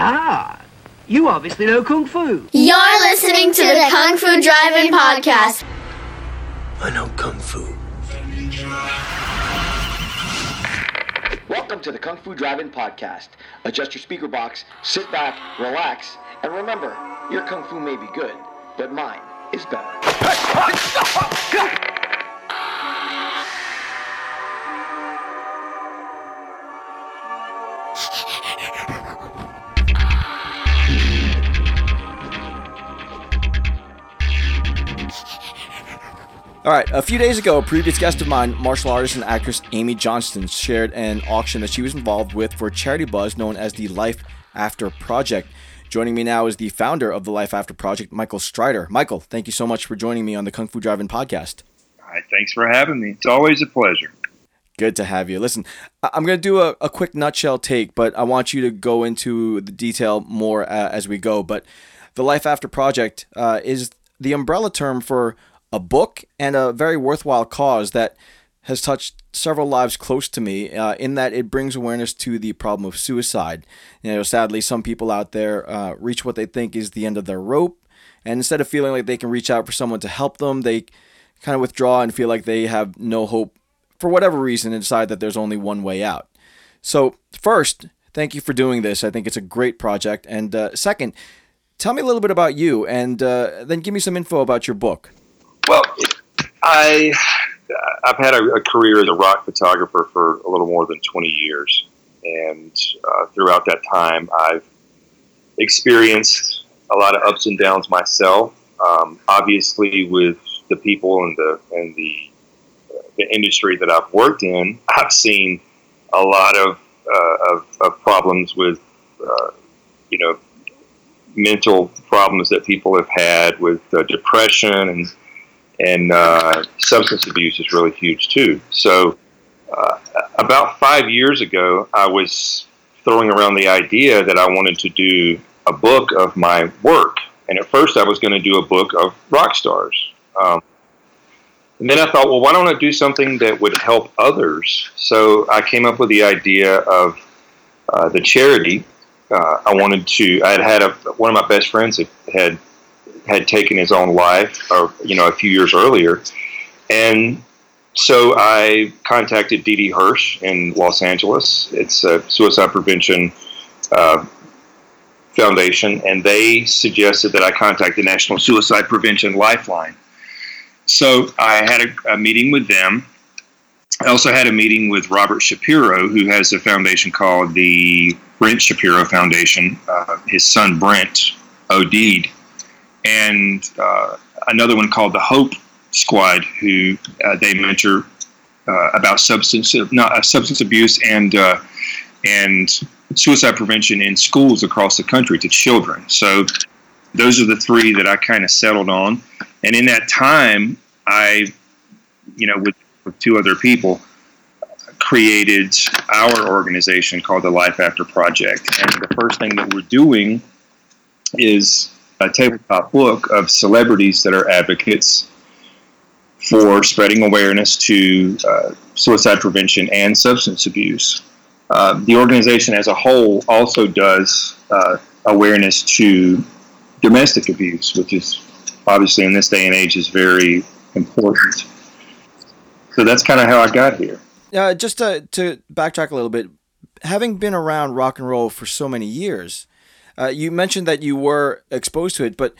Ah, you obviously know Kung Fu. You're listening to the Kung Fu Drive-In Podcast. I know Kung Fu. Welcome to the Kung Fu Drive-In Podcast. Adjust your speaker box, sit back, relax, and remember, your Kung Fu may be good, but mine is better. All right, a few days ago, a previous guest of mine, martial artist and actress Amy Johnston, shared an auction that she was involved with for Charitybuzz known as the Life After Project. Joining me now is the founder of the Life After Project, Michael Strider. Michael, thank you so much for joining me on the Kung Fu Drive-In podcast. All right, thanks for having me. It's always a pleasure. Good to have you. Listen, I'm going to do a, a quick nutshell take, but I want you to go into the detail more uh, as we go. But the Life After Project uh, is the umbrella term for a book and a very worthwhile cause that has touched several lives close to me uh, in that it brings awareness to the problem of suicide. You know, sadly, some people out there uh, reach what they think is the end of their rope, and instead of feeling like they can reach out for someone to help them, they kind of withdraw and feel like they have no hope for whatever reason and decide that there's only one way out. So, first, thank you for doing this. I think it's a great project. And uh, second, tell me a little bit about you and uh, then give me some info about your book. Well, I I've had a, a, career as a rock photographer for a little more than 20 years, and uh, throughout that time, I've experienced a lot of ups and downs myself. Um, obviously, with the people and the and the the industry that I've worked in, I've seen a lot of uh, of, of, problems with uh, you know mental problems that people have had with uh, depression and and uh, substance abuse is really huge too. So, uh, about five years ago, I was throwing around the idea that I wanted to do a book of my work. And at first, I was going to do a book of rock stars. Um, and then I thought, well, why don't I do something that would help others? So I came up with the idea of uh, the charity. Uh, I wanted to. I had had a, one of my best friends had had taken his own life, or you know, a few years earlier, and so I contacted Didi Hirsch in Los Angeles. It's a suicide prevention uh, foundation, and they suggested that I contact the National Suicide Prevention Lifeline. So I had a, a meeting with them. I also had a meeting with Robert Shapiro, who has a foundation called the Brent Shapiro Foundation. Uh, his son Brent OD'd and uh, another one called the Hope Squad, who uh, they mentor uh, about substance not uh, substance abuse and uh, and suicide prevention in schools across the country to children. So those are the three that I kind of settled on, and in that time, I, you know, with, with two other people, created our organization called the Life After Project. And the first thing that we're doing is a tabletop book of celebrities that are advocates for spreading awareness to uh, suicide prevention and substance abuse. Uh, the organization as a whole also does uh, awareness to domestic abuse, which is obviously in this day and age is very important. So that's kind of how I got here. Uh, just to, to backtrack a little bit, having been around rock and roll for so many years, uh, you mentioned that you were exposed to it, but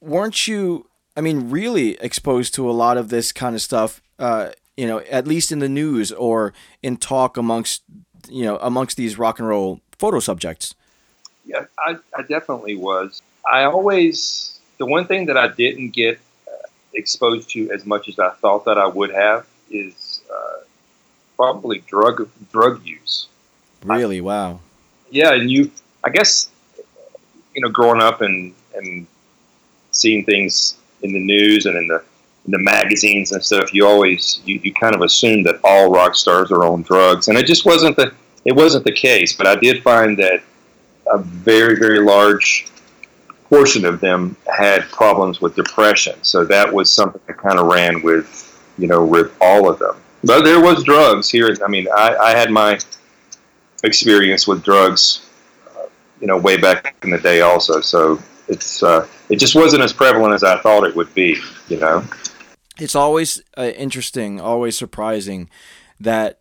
weren't you? I mean, really exposed to a lot of this kind of stuff. Uh, you know, at least in the news or in talk amongst you know amongst these rock and roll photo subjects. Yeah, I, I definitely was. I always the one thing that I didn't get uh, exposed to as much as I thought that I would have is uh, probably drug drug use. Really? I, wow. Yeah, and you, I guess you know, growing up and and seeing things in the news and in the in the magazines and stuff, you always you, you kind of assume that all rock stars are on drugs, and it just wasn't the it wasn't the case. But I did find that a very very large portion of them had problems with depression, so that was something that kind of ran with you know with all of them. But there was drugs here. I mean, I, I had my experience with drugs you know, way back in the day also. So it's uh, it just wasn't as prevalent as I thought it would be. You know, it's always uh, interesting, always surprising that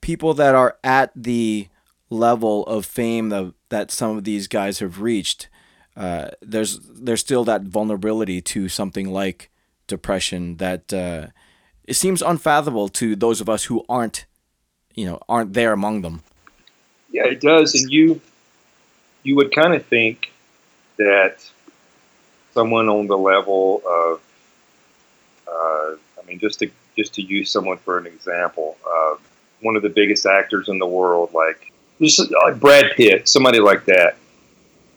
people that are at the level of fame that that some of these guys have reached, uh, there's there's still that vulnerability to something like depression that uh, it seems unfathomable to those of us who aren't, you know, aren't there among them. Yeah, it does, and you you would kind of think that someone on the level of, uh, I mean, just to just to use someone for an example, uh, one of the biggest actors in the world, like just like Brad Pitt, somebody like that.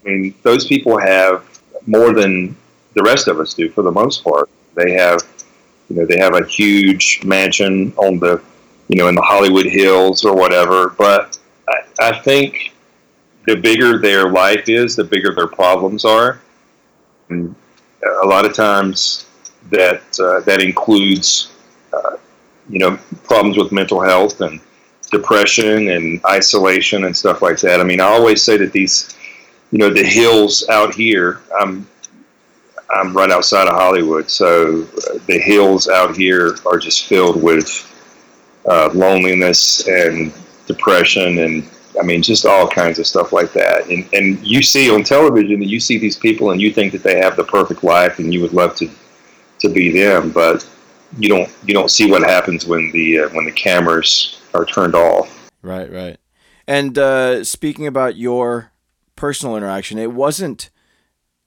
I mean, those people have more than the rest of us do for the most part. They have, you know, they have a huge mansion on the, you know, in the Hollywood Hills or whatever. But I, I think the bigger their life is, the bigger their problems are. And a lot of times that uh, that includes, uh, you know, problems with mental health and depression and isolation and stuff like that. I mean, I always say that these, you know, the hills out here. I'm I'm right outside of Hollywood, so uh, the hills out here are just filled with uh, loneliness and depression and I mean, just all kinds of stuff like that. And and you see on television, you see these people, and you think that they have the perfect life, and you would love to to be them, but you don't you don't see what happens when the uh, when the cameras are turned off. Right, right. And uh, speaking about your personal interaction, it wasn't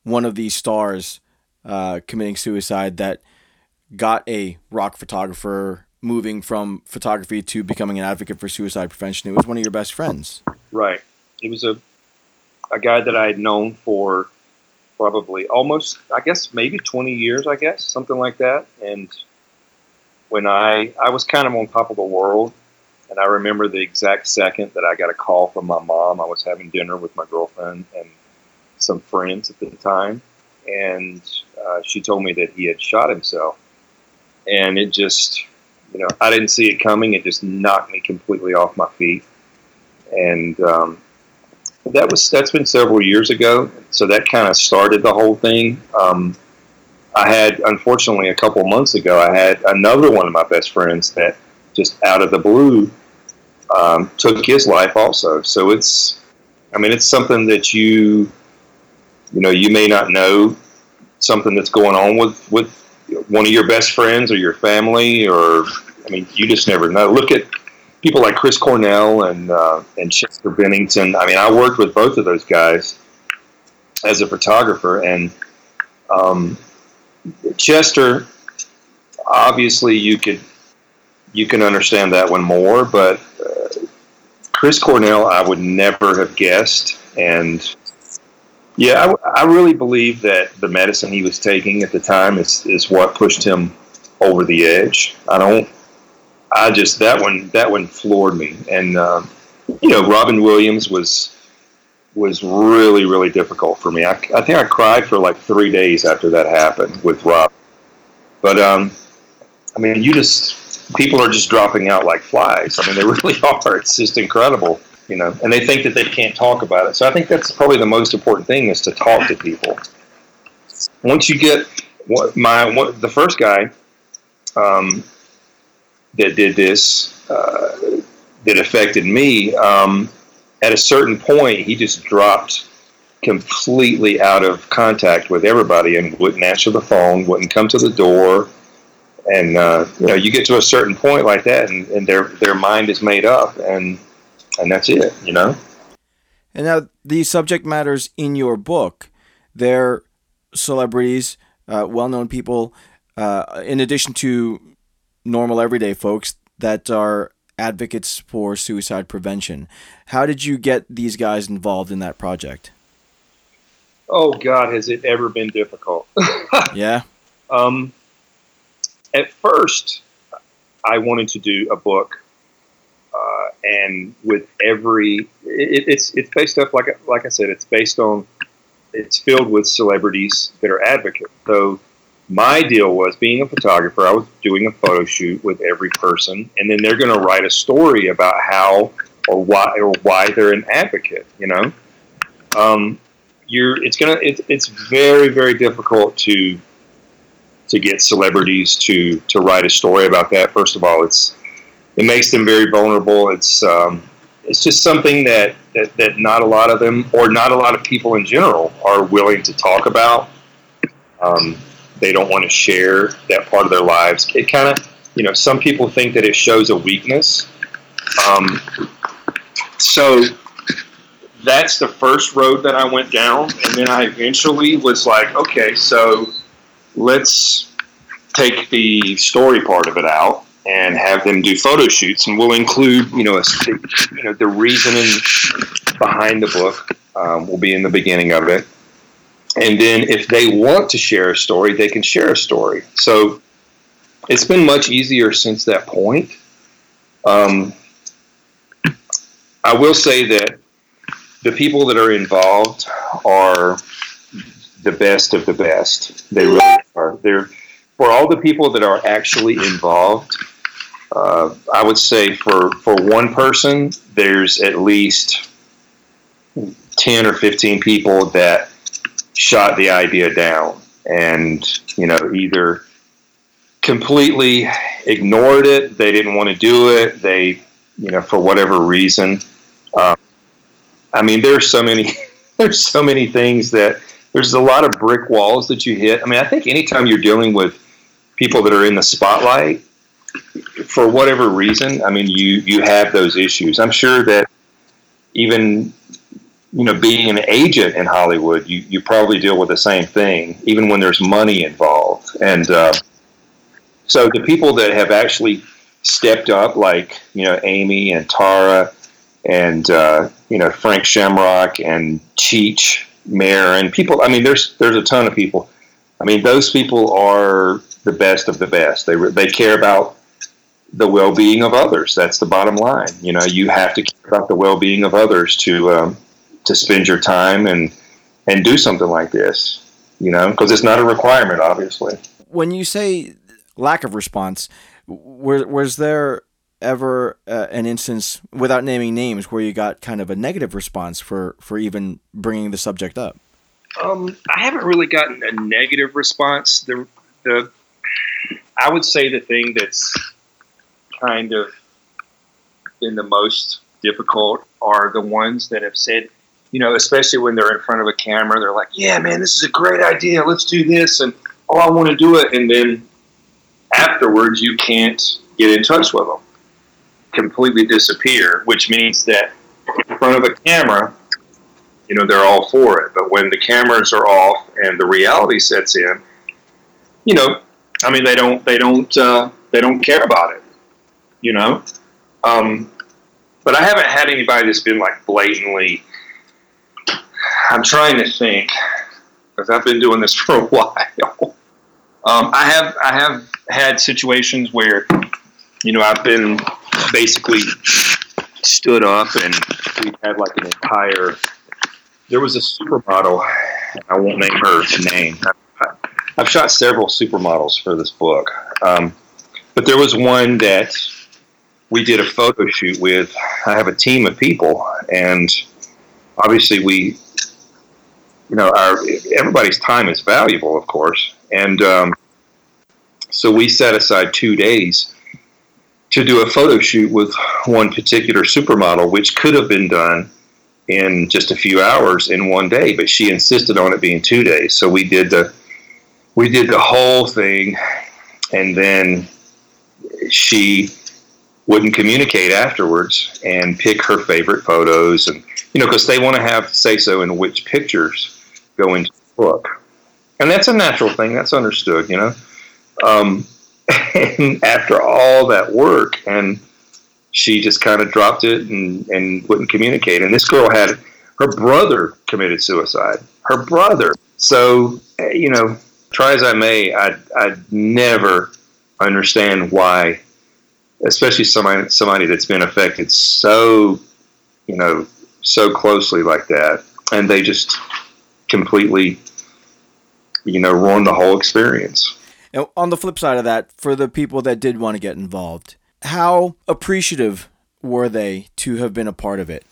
one of these stars uh, committing suicide that got a rock photographer moving from photography to becoming an advocate for suicide prevention. It was one of your best friends. Right. It was a a guy that I had known for probably almost, I guess, maybe 20 years, I guess, something like that. And when I I was kind of on top of the world, and I remember the exact second that I got a call from my mom. I was having dinner with my girlfriend and some friends at the time, and uh, she told me that he had shot himself. And it just you know, I didn't see it coming. It just knocked me completely off my feet. And um, that was that's been several years ago. So that kind of started the whole thing. Um, I had, unfortunately, a couple months ago, I had another one of my best friends that just out of the blue um, took his life also. So it's, I mean, it's something that you, you know, you may not know something that's going on with with one of your best friends or your family, or I mean, you just never know. Look at people like Chris Cornell and uh, and Chester Bennington. I mean, I worked with both of those guys as a photographer, and um, Chester. Obviously, you could you can understand that one more, but uh, Chris Cornell, I would never have guessed, and yeah, I, I, really believe that the medicine he was taking at the time is, is what pushed him over the edge. I don't. I just that one that one floored me, and uh, you know, Robin Williams was was really really difficult for me. I, I think I cried for like three days after that happened with Rob. But um, I mean, you just people are just dropping out like flies. I mean, they really are. It's just incredible you know, and they think that they can't talk about it. So I think that's probably the most important thing is to talk to people. Once you get what my what, the first guy um, that did this uh, that affected me, um, at a certain point, he just dropped completely out of contact with everybody and wouldn't answer the phone, wouldn't come to the door. And uh, you know, you get to a certain point like that, and, and their their mind is made up, and and that's it, you know. And now the subject matters in your book, they're celebrities, uh, well-known people, uh, in addition to normal everyday folks that are advocates for suicide prevention. How did you get these guys involved in that project? Oh God, has it ever been difficult? yeah. Um, at first, I wanted to do a book and with every, it, it's it's based off like like I said, it's based on, it's filled with celebrities that are advocates. So my deal was being a photographer. I was doing a photo shoot with every person, and then they're going to write a story about how or why or why they're an advocate. You know, um, you're it's gonna it, it's very very difficult to to get celebrities to to write a story about that. First of all, it's it makes them very vulnerable. It's um, it's just something that, that that not a lot of them or not a lot of people in general are willing to talk about. Um, they don't want to share that part of their lives. It kind of you know some people think that it shows a weakness. Um, so that's the first road that I went down, and then I eventually was like, okay, so let's take the story part of it out and have them do photo shoots, and we'll include, you know, a, you know, the reasoning behind the book um, will be in the beginning of it, and then if they want to share a story, they can share a story. So it's been much easier since that point. Um, I will say that the people that are involved are the best of the best. They really are. They're for all the people that are actually involved. Uh, I would say for for one person, there's at least ten or fifteen people that shot the idea down, and you know either completely ignored it, they didn't want to do it, they you know for whatever reason. Um, I mean, there's so many there's so many things that there's a lot of brick walls that you hit. I mean, I think anytime you're dealing with people that are in the spotlight, for whatever reason, I mean, you you have those issues. I'm sure that even you know being an agent in Hollywood, you you probably deal with the same thing, even when there's money involved. And uh, so the people that have actually stepped up, like you know Amy and Tara and uh, you know Frank Shamrock and Cheech Marin and people. I mean, there's there's a ton of people. I mean, those people are the best of the best. They they care about the well-being of others. That's the bottom line. You know, you have to care about the well-being of others to um, to spend your time and and do something like this. You know, because it's not a requirement, obviously. When you say lack of response, was was there ever uh, an instance without naming names where you got kind of a negative response for for even bringing the subject up? Um, I haven't really gotten a negative response. The the I would say the thing that's kind of been the most difficult are the ones that have said, you know, especially when they're in front of a camera, they're like, "Yeah, man, this is a great idea. Let's do this," and oh, I want to do it, and then afterwards you can't get in touch with them completely disappear, which means that in front of a camera, you know, they're all for it. But when the cameras are off and the reality sets in, you know, I mean, they don't, they don't, uh, they don't care about it, you know. Um, but I haven't had anybody that's been like blatantly. I'm trying to think because I've been doing this for a while. Um, I have I have had situations where, you know, I've been basically stood up and we had like an entire. There was a supermodel. I won't name her name. I've shot several supermodels for this book, um, but there was one that we did a photo shoot with. I have a team of people, and obviously we, you know, our everybody's time is valuable, of course, and um, so we set aside two days to do a photo shoot with one particular supermodel, which could have been done in just a few hours in one day, but she insisted on it being two days. So we did the we did the whole thing, and then she wouldn't communicate afterwards and pick her favorite photos, and you know, because they want to have say so in which pictures go into the book, and that's a natural thing. That's understood, you know. Um, and after all that work, and she just kind of dropped it and, and wouldn't communicate. And this girl had her brother committed suicide. Her brother. So, you know, try as I may, I I never understand why, especially somebody somebody that's been affected so, you know, so closely like that, and they just completely, you know, ruin the whole experience. Now, on the flip side of that, for the people that did want to get involved, how appreciative were they to have been a part of it?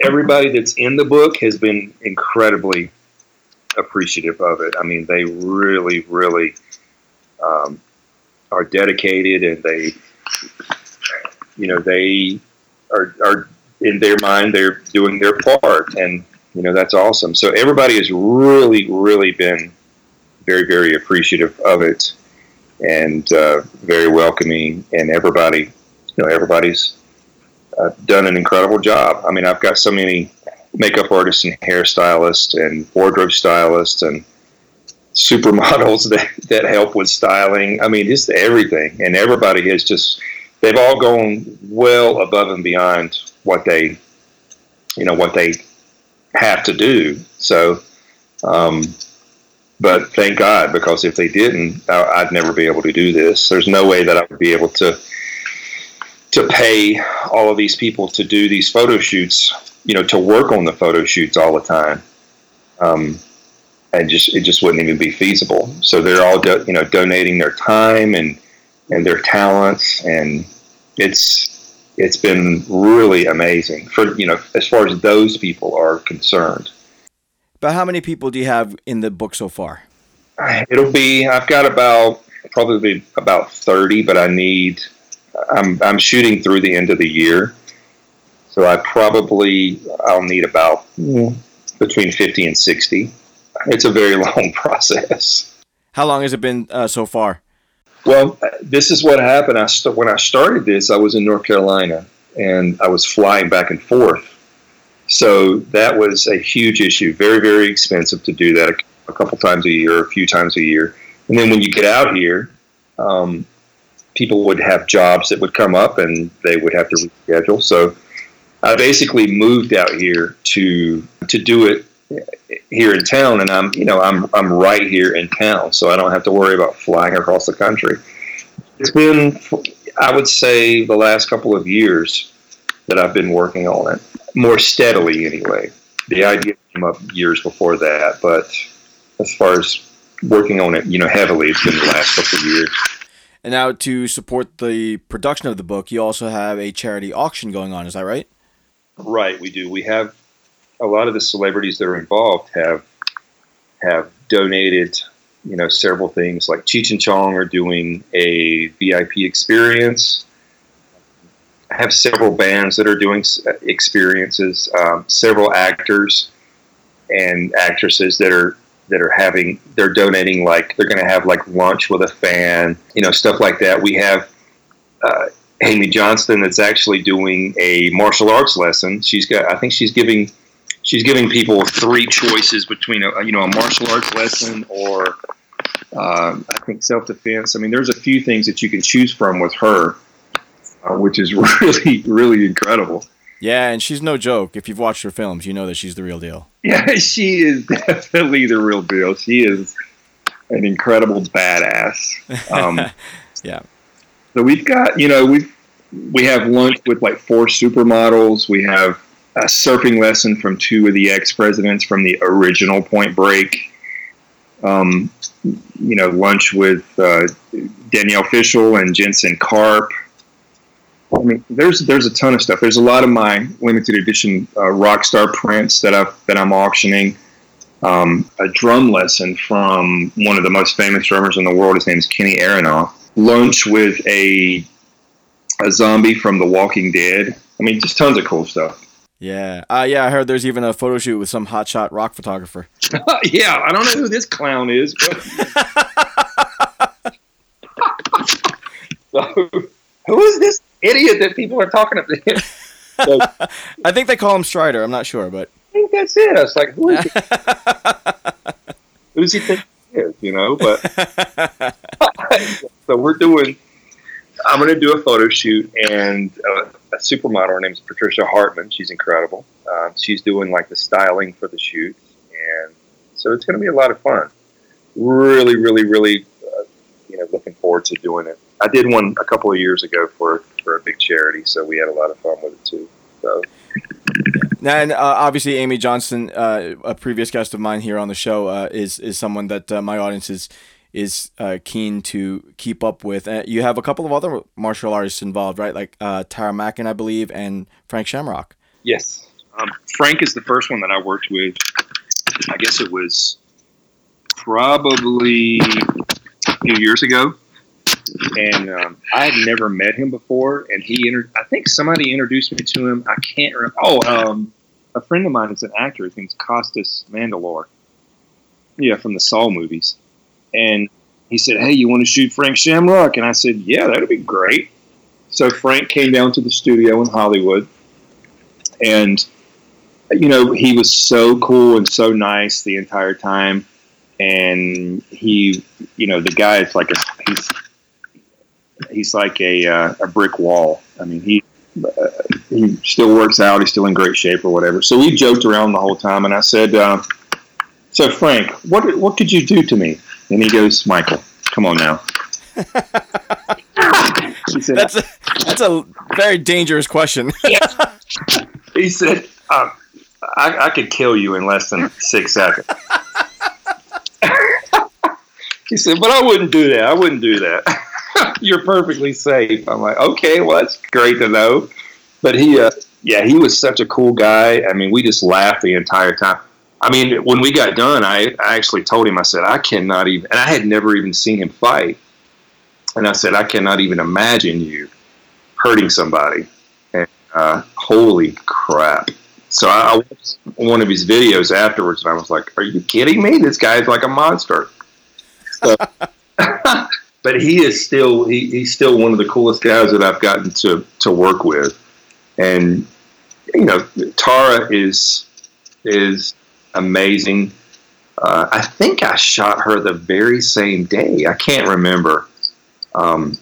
everybody that's in the book has been incredibly appreciative of it. I mean, they really, really um, are dedicated, and they, you know, they are are in their mind they're doing their part, and you know that's awesome. So everybody has really, really been very, very appreciative of it, and uh, very welcoming, and everybody, you know, everybody's uh, done an incredible job. I mean, I've got so many makeup artists and hairstylists and wardrobe stylists and supermodels that, that help with styling. I mean, just everything. And everybody has just, they've all gone well above and beyond what they, you know, what they have to do. So, um, but thank God, because if they didn't, I'd never be able to do this. There's no way that I would be able to to pay all of these people to do these photo shoots, you know, to work on the photo shoots all the time. Um, and just it just wouldn't even be feasible. So they're all do, you know donating their time and and their talents, and it's it's been really amazing for you know as far as those people are concerned. But how many people do you have in the book so far? It'll be I've got about probably about thirty, but I need I'm I'm shooting through the end of the year, so I probably I'll need about mm, between fifty and sixty. It's a very long process. How long has it been uh, so far? Well, this is what happened. I st- when I started this, I was in North Carolina and I was flying back and forth. So that was a huge issue. Very, very expensive to do that a, a couple times a year, a few times a year. And then when you get out here, um, people would have jobs that would come up and they would have to reschedule. So I basically moved out here to to do it here in town, and I'm you know I'm I'm right here in town, so I don't have to worry about flying across the country. It's been I would say the last couple of years that I've been working on it more steadily anyway. The idea came up years before that, but as far as working on it, you know, heavily, it's been the last couple of years. And now to support the production of the book, you also have a charity auction going on. Is that right? Right, we do. We have a lot of the celebrities that are involved have have donated, you know, several things. Like Cheech and Chong are doing a VIP experience. I have several bands that are doing experiences. Um, several actors and actresses that are that are having they're donating like they're going to have like lunch with a fan, you know, stuff like that. We have uh, Amy Johnston that's actually doing a martial arts lesson. She's got I think she's giving she's giving people three choices between a you know a martial arts lesson or um, I think self defense. I mean, there's a few things that you can choose from with her, uh, which is really really incredible. Yeah, and she's no joke. If you've watched her films, you know that she's the real deal. Yeah, she is definitely the real deal. She is an incredible badass. Um, yeah. So we've got, you know, we we have lunch with like four supermodels. We have a surfing lesson from two of the ex presidents from the original Point Break. Um, you know, lunch with uh, Danielle Fishel and Jensen Karp. I mean, there's there's a ton of stuff. There's a lot of my limited edition uh, Rockstar prints that I've that I'm auctioning. Um, a drum lesson from one of the most famous drummers in the world. His name is Kenny Aronoff. Lunch with a a zombie from The Walking Dead. I mean, just tons of cool stuff. Yeah, uh, yeah. I heard there's even a photo shoot with some hotshot rock photographer. yeah, I don't know who this clown is, but so, who is this idiot that people are talking about. So, I think they call him Strider. I'm not sure, but I think that's it. I was like, who is he? who does he think he is? You know, but so we're doing. I'm going to do a photo shoot, and uh, a supermodel. Her name's Patricia Hartman. She's incredible. Uh, she's doing like the styling for the shoot, and so it's going to be a lot of fun. Really, really, really, uh, you know, looking forward to doing it. I did one a couple of years ago for for a big charity, so we had a lot of fun with it too. So. Now, And uh, obviously, Amy Johnston, uh, a previous guest of mine here on the show, uh, is is someone that uh, my audience is is uh, keen to keep up with. Uh, you have a couple of other martial artists involved, right? Like Tara Macken, I believe, and Frank Shamrock. Yes, Um, Frank is the first one that I worked with. I guess it was probably a few years ago, and um, I had never met him before. And he, inter- I think somebody introduced me to him. I can't remember. Oh, um, a friend of mine is an actor. His name's Costas Mandylor. Yeah, from the Saw movies. And he said, "Hey, you want to shoot Frank Shamrock?" And I said, "Yeah, that'd be great." So Frank came down to the studio in Hollywood, and you know he was so cool and so nice the entire time. And he, you know, the guy is like a he's he's like a uh, a brick wall. I mean, he uh, he still works out. He's still in great shape or whatever. So we joked around the whole time, and I said, uh, "So Frank, what what could you do to me?" And he goes, "Michael, come on now." he said, That's a, that's a very dangerous question. he said, um, I, I could kill you in less than six seconds. he said, but I wouldn't do that. I wouldn't do that. You're perfectly safe. I'm like, okay, well, that's great to know. But he, uh, yeah, he was such a cool guy. I mean, we just laughed the entire time. I mean, when we got done, I, I actually told him, I said, I cannot even, and I had never even seen him fight. And I said, I cannot even imagine you hurting somebody. And uh, holy crap. So I, I watched one of his videos afterwards, and I was like, "Are you kidding me? This guy's like a monster." So, but he is still he, he's still one of the coolest guys that I've gotten to to work with, and you know, Tara is is amazing. Uh, I think I shot her the very same day. I can't remember. Um,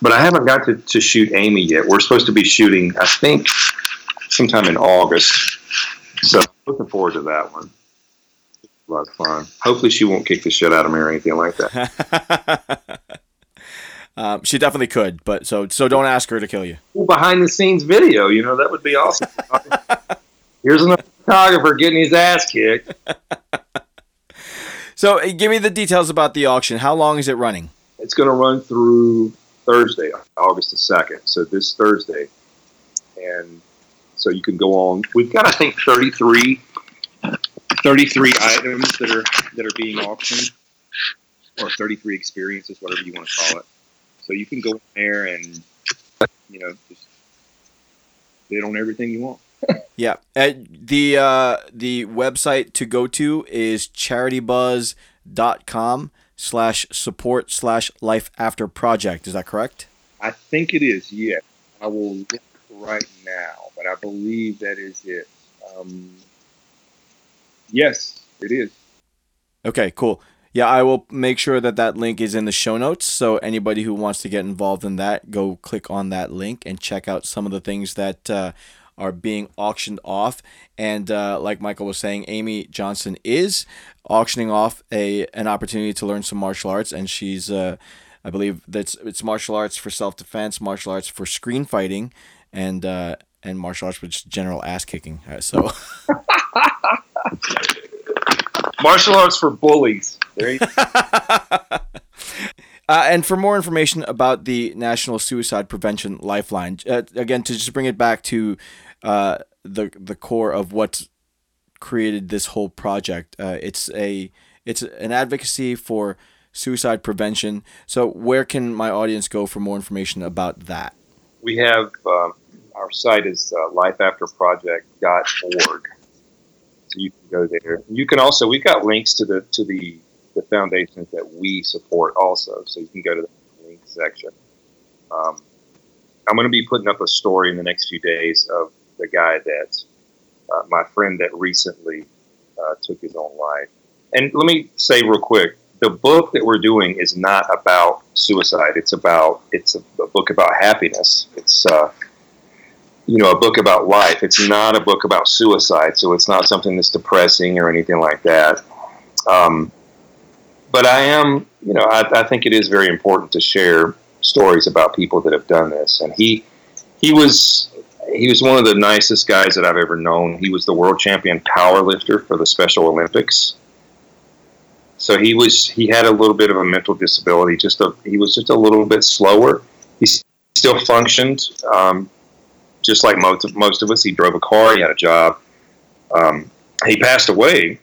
but I haven't got to, to shoot Amy yet. We're supposed to be shooting, I think, sometime in August. So looking forward to that one. A lot of fun. Hopefully, she won't kick the shit out of me or anything like that. um, she definitely could, but so so don't ask her to kill you. Cool behind the scenes video, you know, that would be awesome. Here's another photographer getting his ass kicked. So uh, give me the details about the auction. How long is it running? It's going to run through Thursday, August the 2nd. So this Thursday. And so you can go on. We've got, I think, 33, 33 items that are that are being auctioned, or 33 experiences, whatever you want to call it. So you can go in there and, you know, just bid on everything you want. Yeah. Uh, the uh, the website to go to is charitybuzz.com slash support slash life after project. Is that correct? I think it is, Yeah, I will look right now, but I believe that is it. Um, yes, it is. Okay, cool. Yeah, I will make sure that that link is in the show notes. So anybody who wants to get involved in that, go click on that link and check out some of the things that uh, are being auctioned off. And uh, like Michael was saying, Amy Johnston is auctioning off a an opportunity to learn some martial arts, and she's, uh, I believe that's it's martial arts for self defense, martial arts for screen fighting, and uh, and martial arts for just general ass kicking. Uh, so. Martial arts for bullies. Uh, and for more information about the National Suicide Prevention Lifeline, uh, again, to just bring it back to uh, the the core of what created this whole project, uh, it's a it's an advocacy for suicide prevention. So, where can my audience go for more information about that? we have um, our site is uh, lifeafterproject.org. So you can go there. You can also we've got links to the to the the foundations that we support also. So you can go to the link section. Um, I'm going to be putting up a story in the next few days of the guy that uh, my friend that recently uh, took his own life. And let me say real quick, the book that we're doing is not about suicide. It's about it's a, a book about happiness. It's uh, you know a book about life. It's not a book about suicide, so it's not something that's depressing or anything like that. Um, but I am, you know, I, I think it is very important to share stories about people that have done this. And he he was he was one of the nicest guys that I've ever known. He was the world champion power lifter for the Special Olympics. So he was he had a little bit of a mental disability. Just a he was just a little bit slower. He still functioned, um, just like most of, most of us, he drove a car, he had a job. Um, he passed away,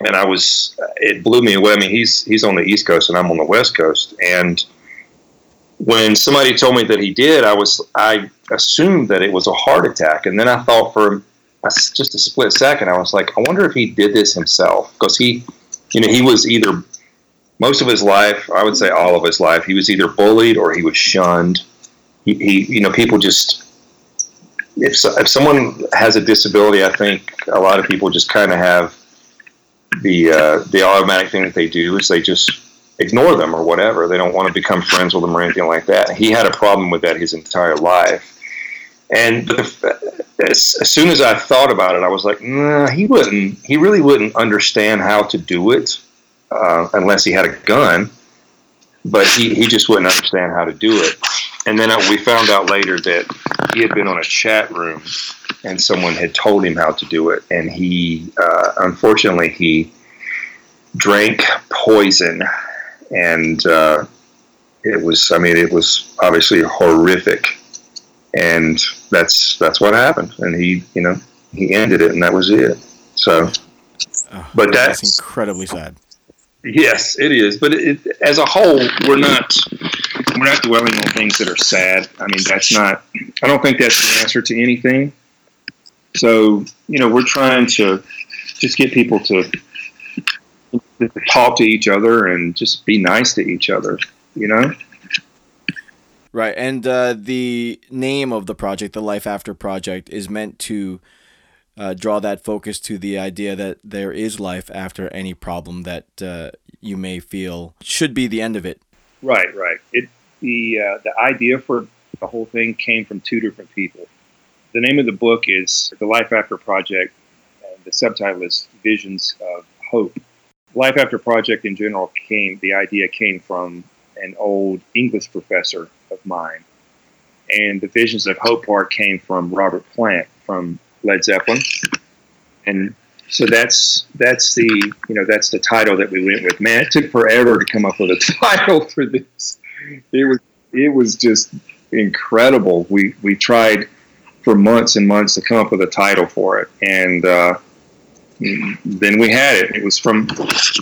and I was it blew me away. I mean, he's he's on the East Coast and I'm on the West Coast, and when somebody told me that he did, I was I assumed that it was a heart attack, and then I thought for just a split second, I was like, I wonder if he did this himself because he, you know, he was either most of his life, I would say all of his life, he was either bullied or he was shunned. He, he you know, people just if if someone has a disability, I think a lot of people just kind of have the uh, the automatic thing that they do is they just ignore them or whatever. They don't want to become friends with them or anything like that. He had a problem with that his entire life. And as, soon as I thought about it, I was like, nah, he wouldn't. He really wouldn't understand how to do it uh, unless he had a gun. But he, he just wouldn't understand how to do it. And then we found out later that he had been on a chat room and someone had told him how to do it. And he, uh, unfortunately, he drank poison and uh, it was I mean it was obviously horrific, and that's that's what happened, and he you know he ended it, and that was it. So, Oh, but that's, that's incredibly sad. Yes, it is. But it, as a whole, we're not we're not dwelling on things that are sad. I mean, that's not. I don't think that's the answer to anything. So you know, we're trying to just get people to talk to each other and just be nice to each other. You know. Right, and uh, the name of the project, the Life After Project, is meant to uh, draw that focus to the idea that there is life after any problem that uh, you may feel should be the end of it. Right, right. It the uh, the idea for the whole thing came from two different people. The name of the book is The Life After Project, and the subtitle is Visions of Hope. Life After Project in general came the idea came from an old English professor of mine, and the Visions of Hope Park came from Robert Plant from Led Zeppelin, and so that's that's the you know that's the title that we went with. Man, it took forever to come up with a title for this. It was it was just incredible. We we tried for months and months to come up with a title for it, and uh, then we had it. It was from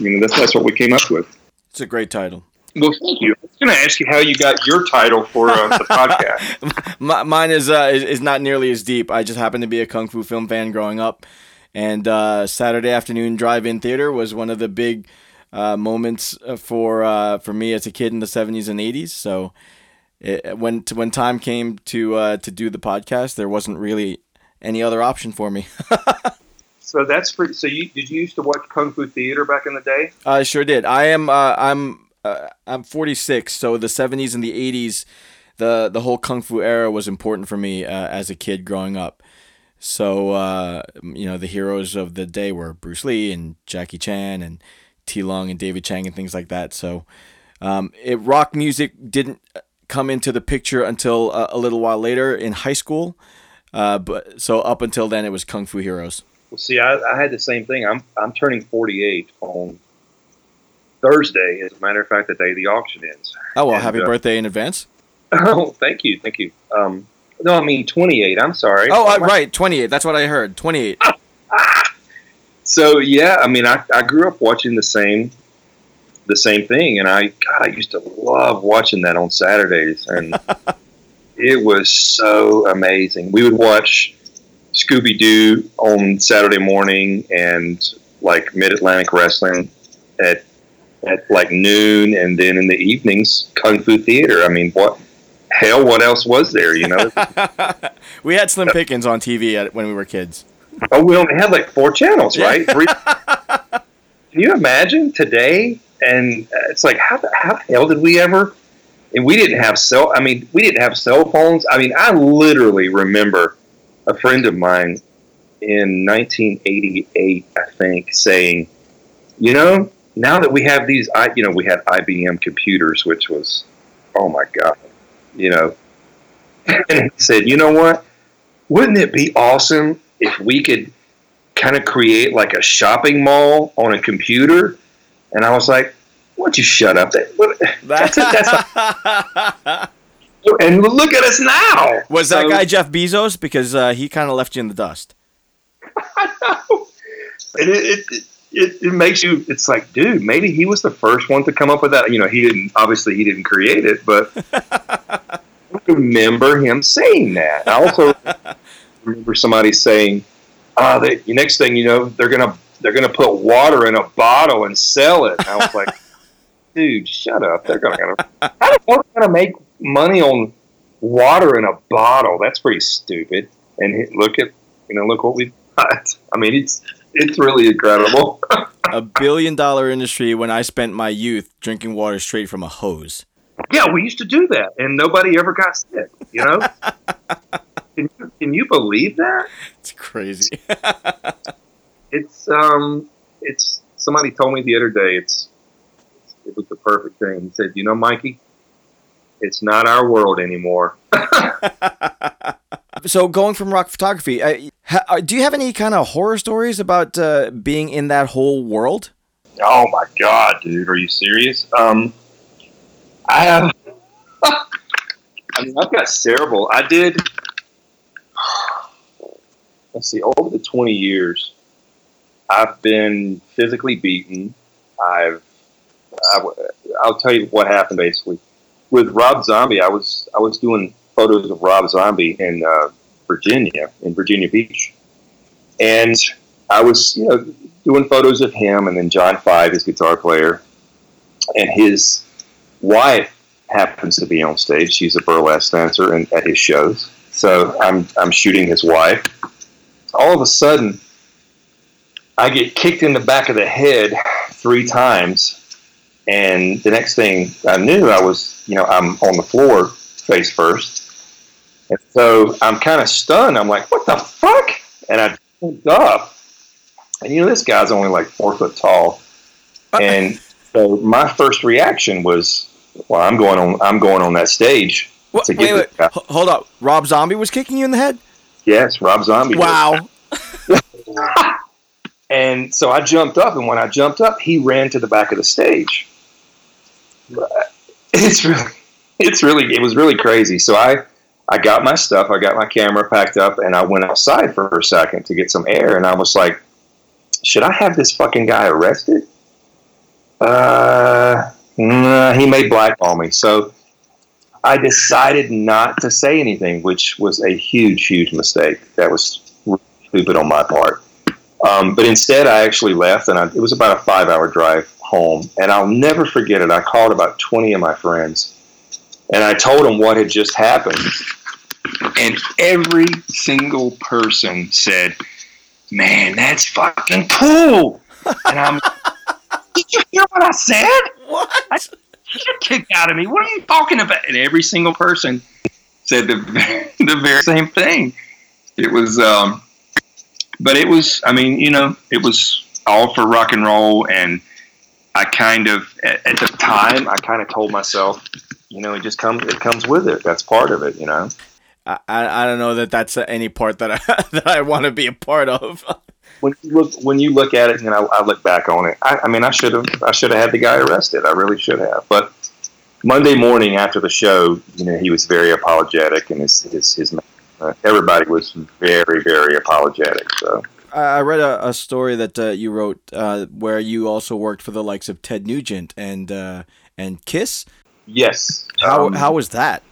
you know that's that's what we came up with. It's a great title. Well, thank you. I was going to ask you how you got your title for uh, the podcast. M- mine is, uh, is is not nearly as deep. I just happened to be a kung fu film fan growing up, and uh, Saturday afternoon drive-in theater was one of the big uh, moments for uh, for me as a kid in the '70s and '80s. So it, when when time came to uh, to do the podcast, there wasn't really any other option for me. so that's pretty. So you did you used to watch kung fu theater back in the day? I sure did. I am. Uh, I'm. Uh, I'm 46, so the 70s and the 80s, the the whole kung fu era was important for me uh, as a kid growing up. So uh, you know, the heroes of the day were Bruce Lee and Jackie Chan and Ti Lung and David Chiang and things like that. So um, it rock music didn't come into the picture until uh, a little while later in high school. Uh, but so up until then, it was kung fu heroes. Well, see, I, I had the same thing. I'm I'm turning 48 on Thursday, as a matter of fact, the day the auction ends. Oh well, And, happy uh, birthday in advance. Oh, thank you, thank you. Um, no, I mean 28. I'm sorry. Oh, right, 28. That's what I heard. 28. So yeah, I mean, I, I grew up watching the same the same thing, and I God, I used to love watching that on Saturdays, and it was so amazing. We would watch Scooby Doo on Saturday morning, and like Mid Atlantic Wrestling at at like noon, and then in the evenings, Kung Fu Theater. I mean, what hell? What else was there? You know? we had Slim Pickens on TV at, when we were kids. Oh, we only had like four channels, right? Can you imagine today? And uh, it's like, how the, how the hell did we ever? And we didn't have cell. I mean, we didn't have cell phones. I mean, I literally remember a friend of mine in 1988, I think, saying, "You know, now that we have these, I, you know, we had IBM computers, which was, oh my god, you know." And he said, "You know what? Wouldn't it be awesome if we could kind of create like a shopping mall on a computer. And I was like, why don't you shut up? That, what, that's, that's, a, and look at us now. Was that So- guy Jeff Bezos? Because uh, he kind of left you in the dust. I know. It, it, it, it makes you, it's like, dude, maybe he was the first one to come up with that. You know, he didn't, obviously, he didn't create it, but I remember him saying that. I also remember somebody saying, ah, the next thing you know, they're going to, they're to put water in a bottle and sell it. And I was like, dude, shut up. They're going to, how the fuck going to make money on water in a bottle? That's pretty stupid. And look at, you know, look what we've got. I mean, it's, it's really incredible. A billion dollar industry when I spent my youth drinking water straight from a hose. yeah, we used to do that, and nobody ever got sick. You know? can, you, can you believe that? It's crazy. It's um, it's somebody told me the other day. It's it was the perfect thing. He said, "You know, Mikey, it's not our world anymore." so going from rock photography, uh, ha, uh, do you have any kind of horror stories about uh, being in that whole world? Oh my god, dude, are you serious? Um, I have. I mean, I've got several. I did. Let's see. Over the twenty years, I've been physically beaten. I've. I, will tell you what happened basically with Rob Zombie. I was I was doing photos of Rob Zombie in uh, Virginia, in Virginia Beach, and I was you know doing photos of him and then John Five, his guitar player, and his wife happens to be on stage. She's a burlesque dancer and at his shows. So I'm I'm shooting his wife. All of a sudden, I get kicked in the back of the head three times, and the next thing I knew, I was you know I'm on the floor face first, and so I'm kind of stunned. I'm like, what the fuck? And I looked up, and you know this guy's only like four foot tall, and so my first reaction was, well, I'm going on. I'm going on that stage What, to wait, get wait, this guy. h- hold up. Rob Zombie was kicking you in the head? Yes, Rob Zombie. Wow. And so I jumped up, and when I jumped up, he ran to the back of the stage. It's really, it's really, it was really crazy. So I, I got my stuff, I got my camera packed up, and I went outside for a second to get some air, and I was like, should I have this fucking guy arrested? Uh, nah, he may blackball me. So I decided not to say anything, which was a huge, huge mistake. That was stupid on my part. Um, but instead, I actually left, and I, it was about a five-hour drive home. And I'll never forget it. I called about twenty of my friends, and I told them what had just happened. And every single person said, "Man, that's fucking cool." And I'm, "Did you hear what I said?" What? You're kicked out of me. What are you talking about? And every single person said the the very same thing. It was, um, but it was. I mean, you know, it was all for rock and roll, and I kind of at, at the time I kind of told myself, you know, it just comes. It comes with it. That's part of it. You know. I, I don't know that that's any part that I that I want to be a part of. When you look when you look at it, and I, I look back on it, I, I mean, I should have I should have had the guy arrested. I really should have. But Monday morning after the show, you know, he was very apologetic, and his his, his uh, everybody was very very apologetic. So I read a, a story that uh, you wrote uh, where you also worked for the likes of Ted Nugent and uh, and Kiss. yes, How um, how was that?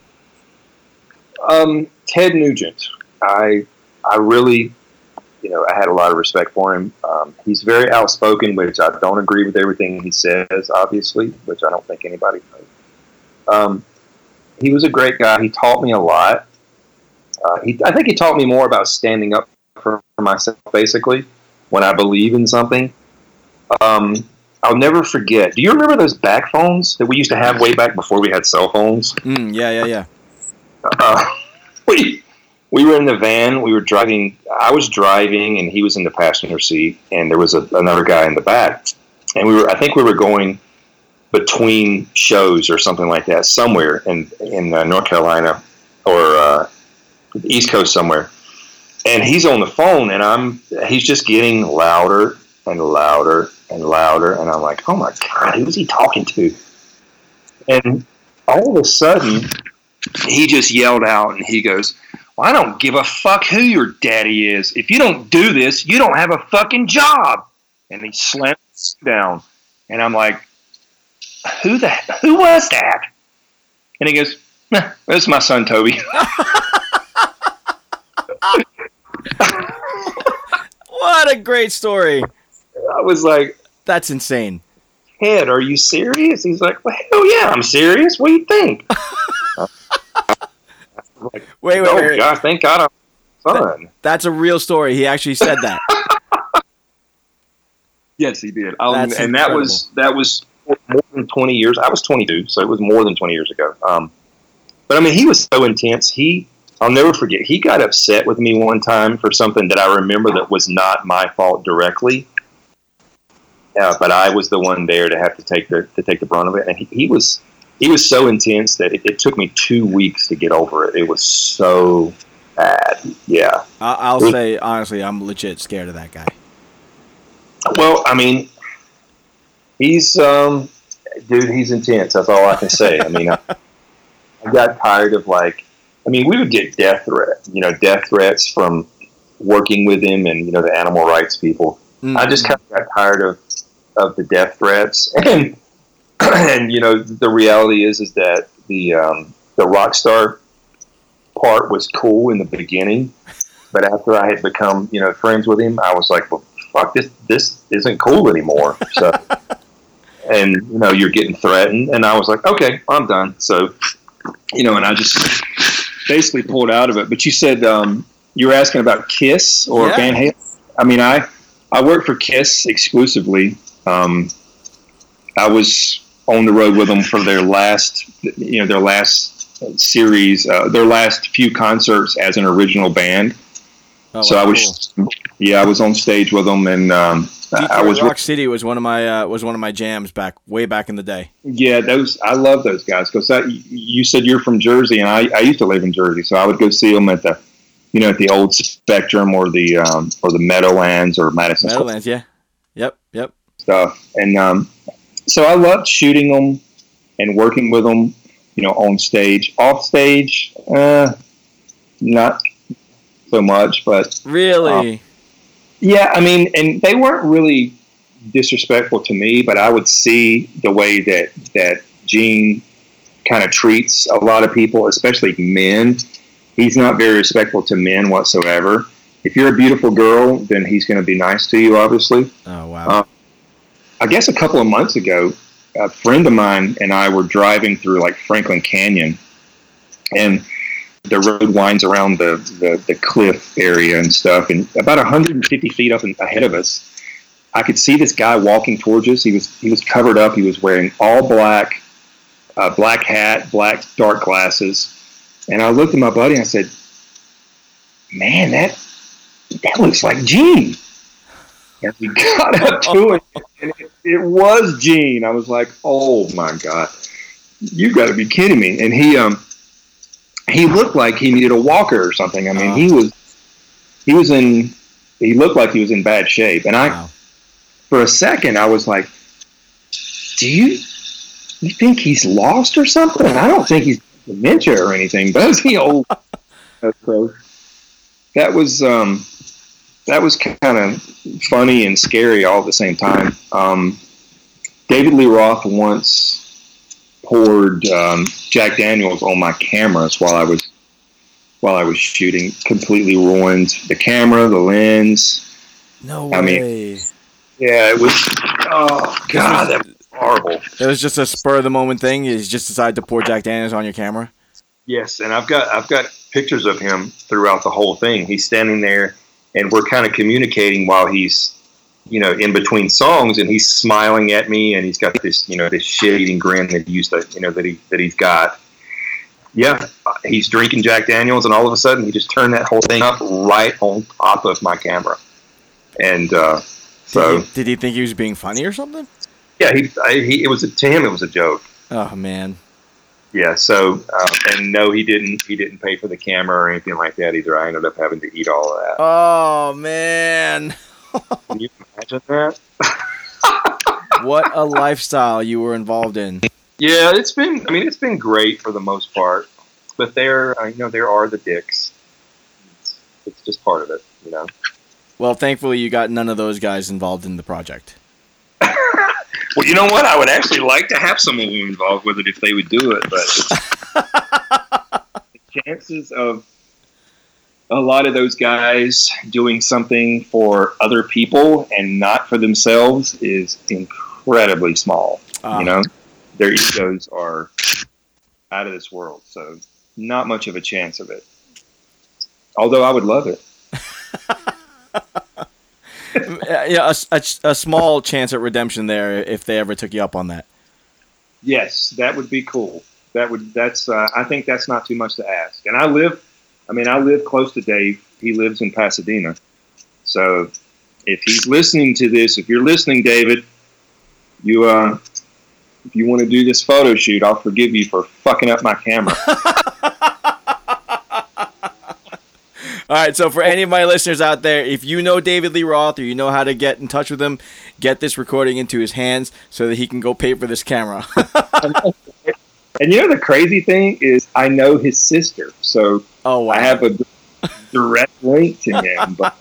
Um, Ted Nugent, I I really, you know, I had a lot of respect for him. Um, he's very outspoken, which I don't agree with everything he says, obviously, which I don't think anybody does. Um, he was a great guy. He taught me a lot. Uh, he, I think he taught me more about standing up for, for myself, basically, when I believe in something. Um, I'll never forget. Do you remember those back phones that we used to have way back before we had cell phones? Mm, yeah yeah yeah. uh, we we were in the van. We were driving. I was driving, and he was in the passenger seat, and there was a, another guy in the back. And we were. I think we were going between shows or something like that, somewhere in in uh, North Carolina or uh, East Coast somewhere. And he's on the phone, and I'm. He's just getting louder and louder and louder, and I'm like, oh my god, who is he talking to? And all of a sudden, he just yelled out and he goes, well, I don't give a fuck who your daddy is. If you don't do this, you don't have a fucking job. And he slams down. And I'm like, who the who was that? And he goes, that's my son Toby. What a great story. I was like, That's insane. Ted, are you serious? He's like, well, hell yeah, I'm serious. What do you think? Wait, wait, oh, wait. wait. God, thank God I'm son. That's a real story. He actually said that. Yes, he did. Um, That's and that was that was more than twenty years. I was twenty two, so it was more than twenty years ago. Um, but I mean, he was so intense. He, I'll never forget. He got upset with me one time for something that I remember that was not my fault directly. Uh, but I was the one there to have to take the to take the brunt of it, and he, he was he was so intense that it, it took me two weeks to get over it. It was so bad. Yeah. I- I'll say honestly, I'm legit scared of that guy. Well, I mean, he's um, dude. He's intense. That's all I can say. I mean, I, I got tired of like. I mean, we would get death threats. You know, death threats from working with him and you know the animal rights people. Mm. I just kind of got tired of of the death threats, and and you know the reality is is that the um, the rock star part was cool in the beginning, but after I had become you know friends with him, I was like, well, fuck this this isn't cool anymore. So, and you know you're getting threatened, and I was like, okay, I'm done. So, you know, and I just basically pulled out of it. But you said um, you were asking about Kiss or Yeah. Van Halen. I mean, I I worked for Kiss exclusively. Um, I was on the road with them for their last, you know, their last series, uh, their last few concerts as an original band. Oh, so wow, I was, yeah, I was on stage with them, and um, cool. I was, Rock City was one of my uh, was one of my jams back way back in the day. yeah, those I love those guys because you said you're from Jersey, and I, I used to live in Jersey, so I would go see them at the, you know, at the old Spectrum or the um, or the Meadowlands or Madison Square Meadowlands, yeah. Yep, yep. stuff. And um, so I loved shooting them and working with them, you know, on stage. Off stage, uh, not so much, but Really? Yeah, I mean, and they weren't really disrespectful to me, but I would see the way that that Gene kind of treats a lot of people, especially men. He's not very respectful to men whatsoever. If you're a beautiful girl, then he's going to be nice to you, obviously. oh wow. Uh, I guess a couple of months ago, a friend of mine and I were driving through like Franklin Canyon, and the road winds around the, the, the cliff area and stuff. And about 150 feet up and ahead of us, I could see this guy walking towards us. He was he was covered up. He was wearing all black, uh, black hat, black dark glasses. And I looked at my buddy and I said, "Man, that that looks like Gene." And we got up to it, and it, it was Gene. I was like, "Oh my god, you got to be kidding me!" And he um he looked like he needed a walker or something. I mean, he was he was in he looked like he was in bad shape. And I Wow. for a second I was like, "Do you you think he's lost or something?" I don't think he's dementia or anything, does he? Old. so that was um that was kind of funny and scary all at the same time. Um, David Lee Roth once poured um, Jack Daniels on my cameras while I was while I was shooting. Completely ruined the camera, the lens. No I mean- way. Yeah, it was. Oh God, that was horrible. it was just a spur of the moment thing. You just decided to pour Jack Daniels on your camera. Yes, and I've got I've got pictures of him throughout the whole thing. He's standing there, and we're kind of communicating while he's, you know, in between songs, and he's smiling at me, and he's got this, you know, this shit-eating grin that he used to, you know, that he that he's got. Yeah, he's drinking Jack Daniels, and all of a sudden he just turned that whole thing up right on top of my camera, and uh, so Did he, did he think he was being funny or something? yeah, he, I, he it was a, to him it was a joke. Oh man. Yeah. So, uh, and no, he didn't. He didn't pay for the camera or anything like that either. I ended up having to eat all of that. Oh man. Can you imagine that? What a lifestyle you were involved in. Yeah, it's been. I mean, it's been great for the most part. but there, uh, you know, there are the dicks. It's, it's just part of it, you know. Well, thankfully, you got none of those guys involved in the project. Well, you know what? I would actually like to have some of them involved with it if they would do it, but the chances of a lot of those guys doing something for other people and not for themselves is incredibly small. Ah. You know, their egos are out of this world, so not much of a chance of it. Although I would love it. Yeah, a, a, a small chance at redemption there if they ever took you up on that. Yes, that would be cool. That would that's uh, I think that's not too much to ask. And I live, I mean, I live close to Dave. He lives in Pasadena, so if he's listening to this, if you're listening, David, you uh, if you want to do this photo shoot, I'll forgive you for fucking up my camera. All right, so for any of my listeners out there, if you know David Lee Roth or you know how to get in touch with him, get this recording into his hands so that he can go pay for this camera. and you know the crazy thing is, I know his sister, so oh wow! I have a direct link to him, but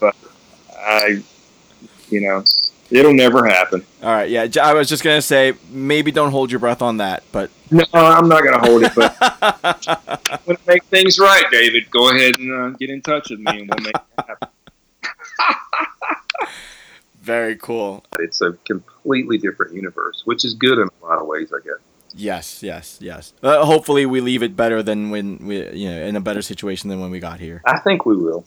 but I, you know, it'll never happen. All right, yeah, I was just gonna say maybe don't hold your breath on that, but No, I'm not going to hold it, but I'm going to make things right, David. Go ahead and uh, get in touch with me, and we'll make it happen. very cool. It's a completely different universe, which is good in a lot of ways, I guess. Yes, yes, yes. Uh, hopefully, we leave it better than when we, you know, in a better situation than when we got here. I think we will.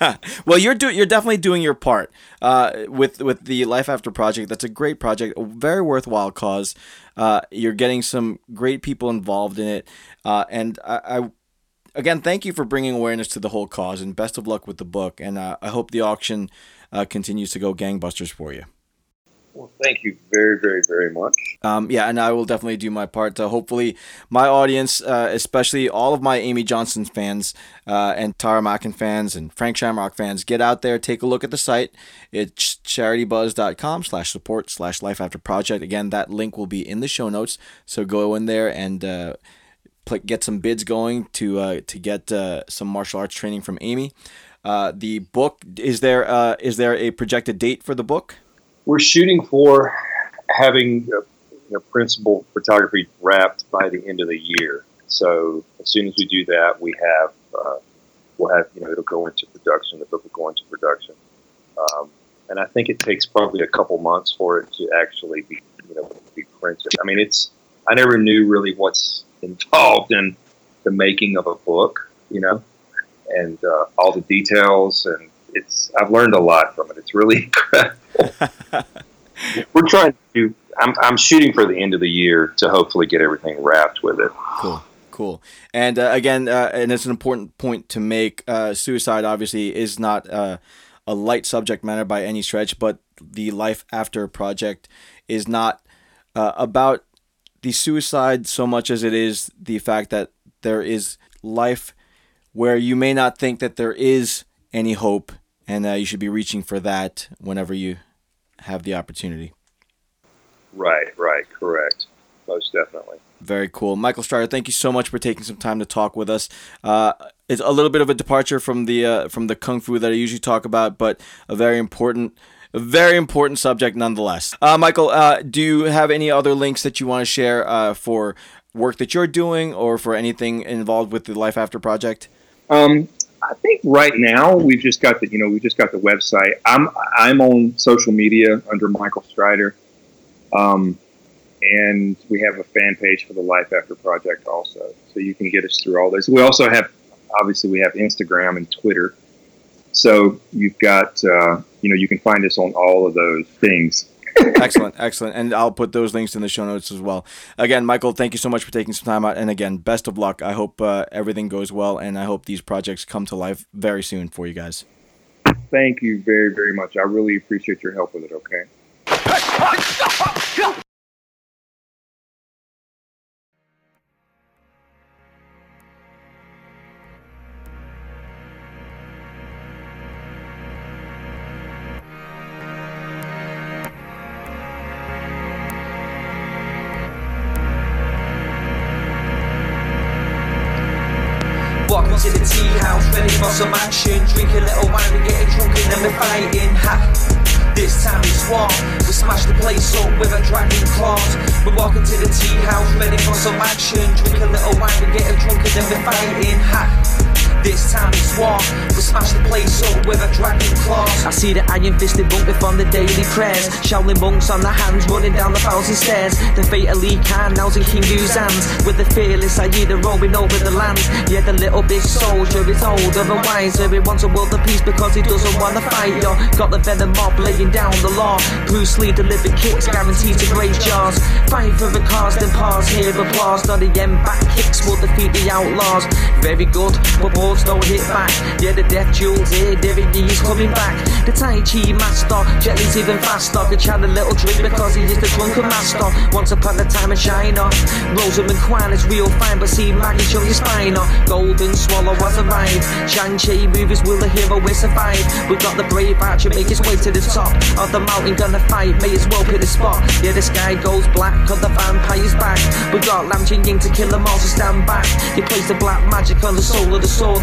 well, you're do- you're definitely doing your part uh, with with the Life After project. That's a great project, a very worthwhile cause. Uh, you're getting some great people involved in it, uh, and I, I again thank you for bringing awareness to the whole cause. And best of luck with the book. And uh, I hope the auction uh, continues to go gangbusters for you. Well, thank you very, very, very much. Um, yeah, and I will definitely do my part to hopefully my audience, uh, especially all of my Amy Johnston fans uh, and Tara Macken fans and Frank Shamrock fans, get out there, take a look at the site. It's charitybuzz.com slash support slash life after project. Again, that link will be in the show notes. So go in there and uh, pl- get some bids going to uh, to get uh, some martial arts training from Amy. Uh, the book is there is there a projected date for the book? We're shooting for having uh, you know, principal photography wrapped by the end of the year. So as soon as we do that, we have uh, we'll have you know it'll go into production. The book will go into production, um, and I think it takes probably a couple months for it to actually be you know be printed. I mean, it's I never knew really what's involved in the making of a book, you know, and uh, all the details and it's I've learned a lot from it. It's really incredible. We're trying to. I'm, I'm shooting for the end of the year to hopefully get everything wrapped with it. Cool. Cool. And uh, again, uh, and it's an important point to make. Uh, suicide obviously is not uh, a light subject matter by any stretch, but the Life After project is not uh, about the suicide so much as it is the fact that there is life where you may not think that there is any hope, and uh, you should be reaching for that whenever you have the opportunity. Right, right, correct. Most definitely. Very cool. Michael Strider, thank you so much for taking some time to talk with us. Uh, it's a little bit of a departure from the uh, from the kung fu that I usually talk about, but a very important a very important subject nonetheless. Uh, Michael, uh, do you have any other links that you want to share uh, for work that you're doing or for anything involved with the Life After project? Um, I think right now we've just got the you know we just got the website. I'm I'm on social media under Michael Strider, um, and we have a fan page for the Life After Project also. So you can get us through all this. We also have obviously we have Instagram and Twitter. So you've got uh, you know you can find us on all of those things. Excellent, excellent. And I'll put those links in the show notes as well. Again, Michael, thank you so much for taking some time out. And again, best of luck. I hope uh, everything goes well, and I hope these projects come to life very soon for you guys. Thank you very, very much. I really appreciate your help with it, okay? To the tea house, ready for some action. Drink a little wine, we're getting drunk and then we're fighting. Ha! This time it's war. We smash the place up with a dragon claws. We're walking to the tea house, ready for some action. Drink a little wine, we're getting drunk and then we're fighting. Ha! This time it's war. We smash the place up with a dragon claws. I see the iron fisted monk from the daily prayers. Shaolin monks on the hands running down the thousand stairs. The fate of Lee Khan now's in King Hu's hands. With the fearless Aida roaming over the land. Yeah, the little big soldier is older and wiser. He wants a world of peace because he doesn't want to fight. Yo, got the venom mob laying down the law. Bruce Lee delivered kicks guaranteed to graze jaws. Fight for the cause, then pause. Hear applause. Not the end back kicks will defeat the outlaws. Very good, but balls don't hit back. Yeah, the death jewels here, David Lee's coming back. The Tai Chi master, Jet Li's even faster. Could chat a little drink because he is the drunken master. Once upon a time in China, Rosamund Kwan is real fine, but see Maggie Cheung your spine. Golden Swallow has arrived. Shang-Chi movies, will the hero will survive? We've got the brave archer make his way to the top of the mountain, gonna fight, may as well pick the spot. Yeah, the sky goes black, cause the vampire's back. We got Lam Ching Ying to kill them all, so stand back. You place the black magic on the soul of the sword,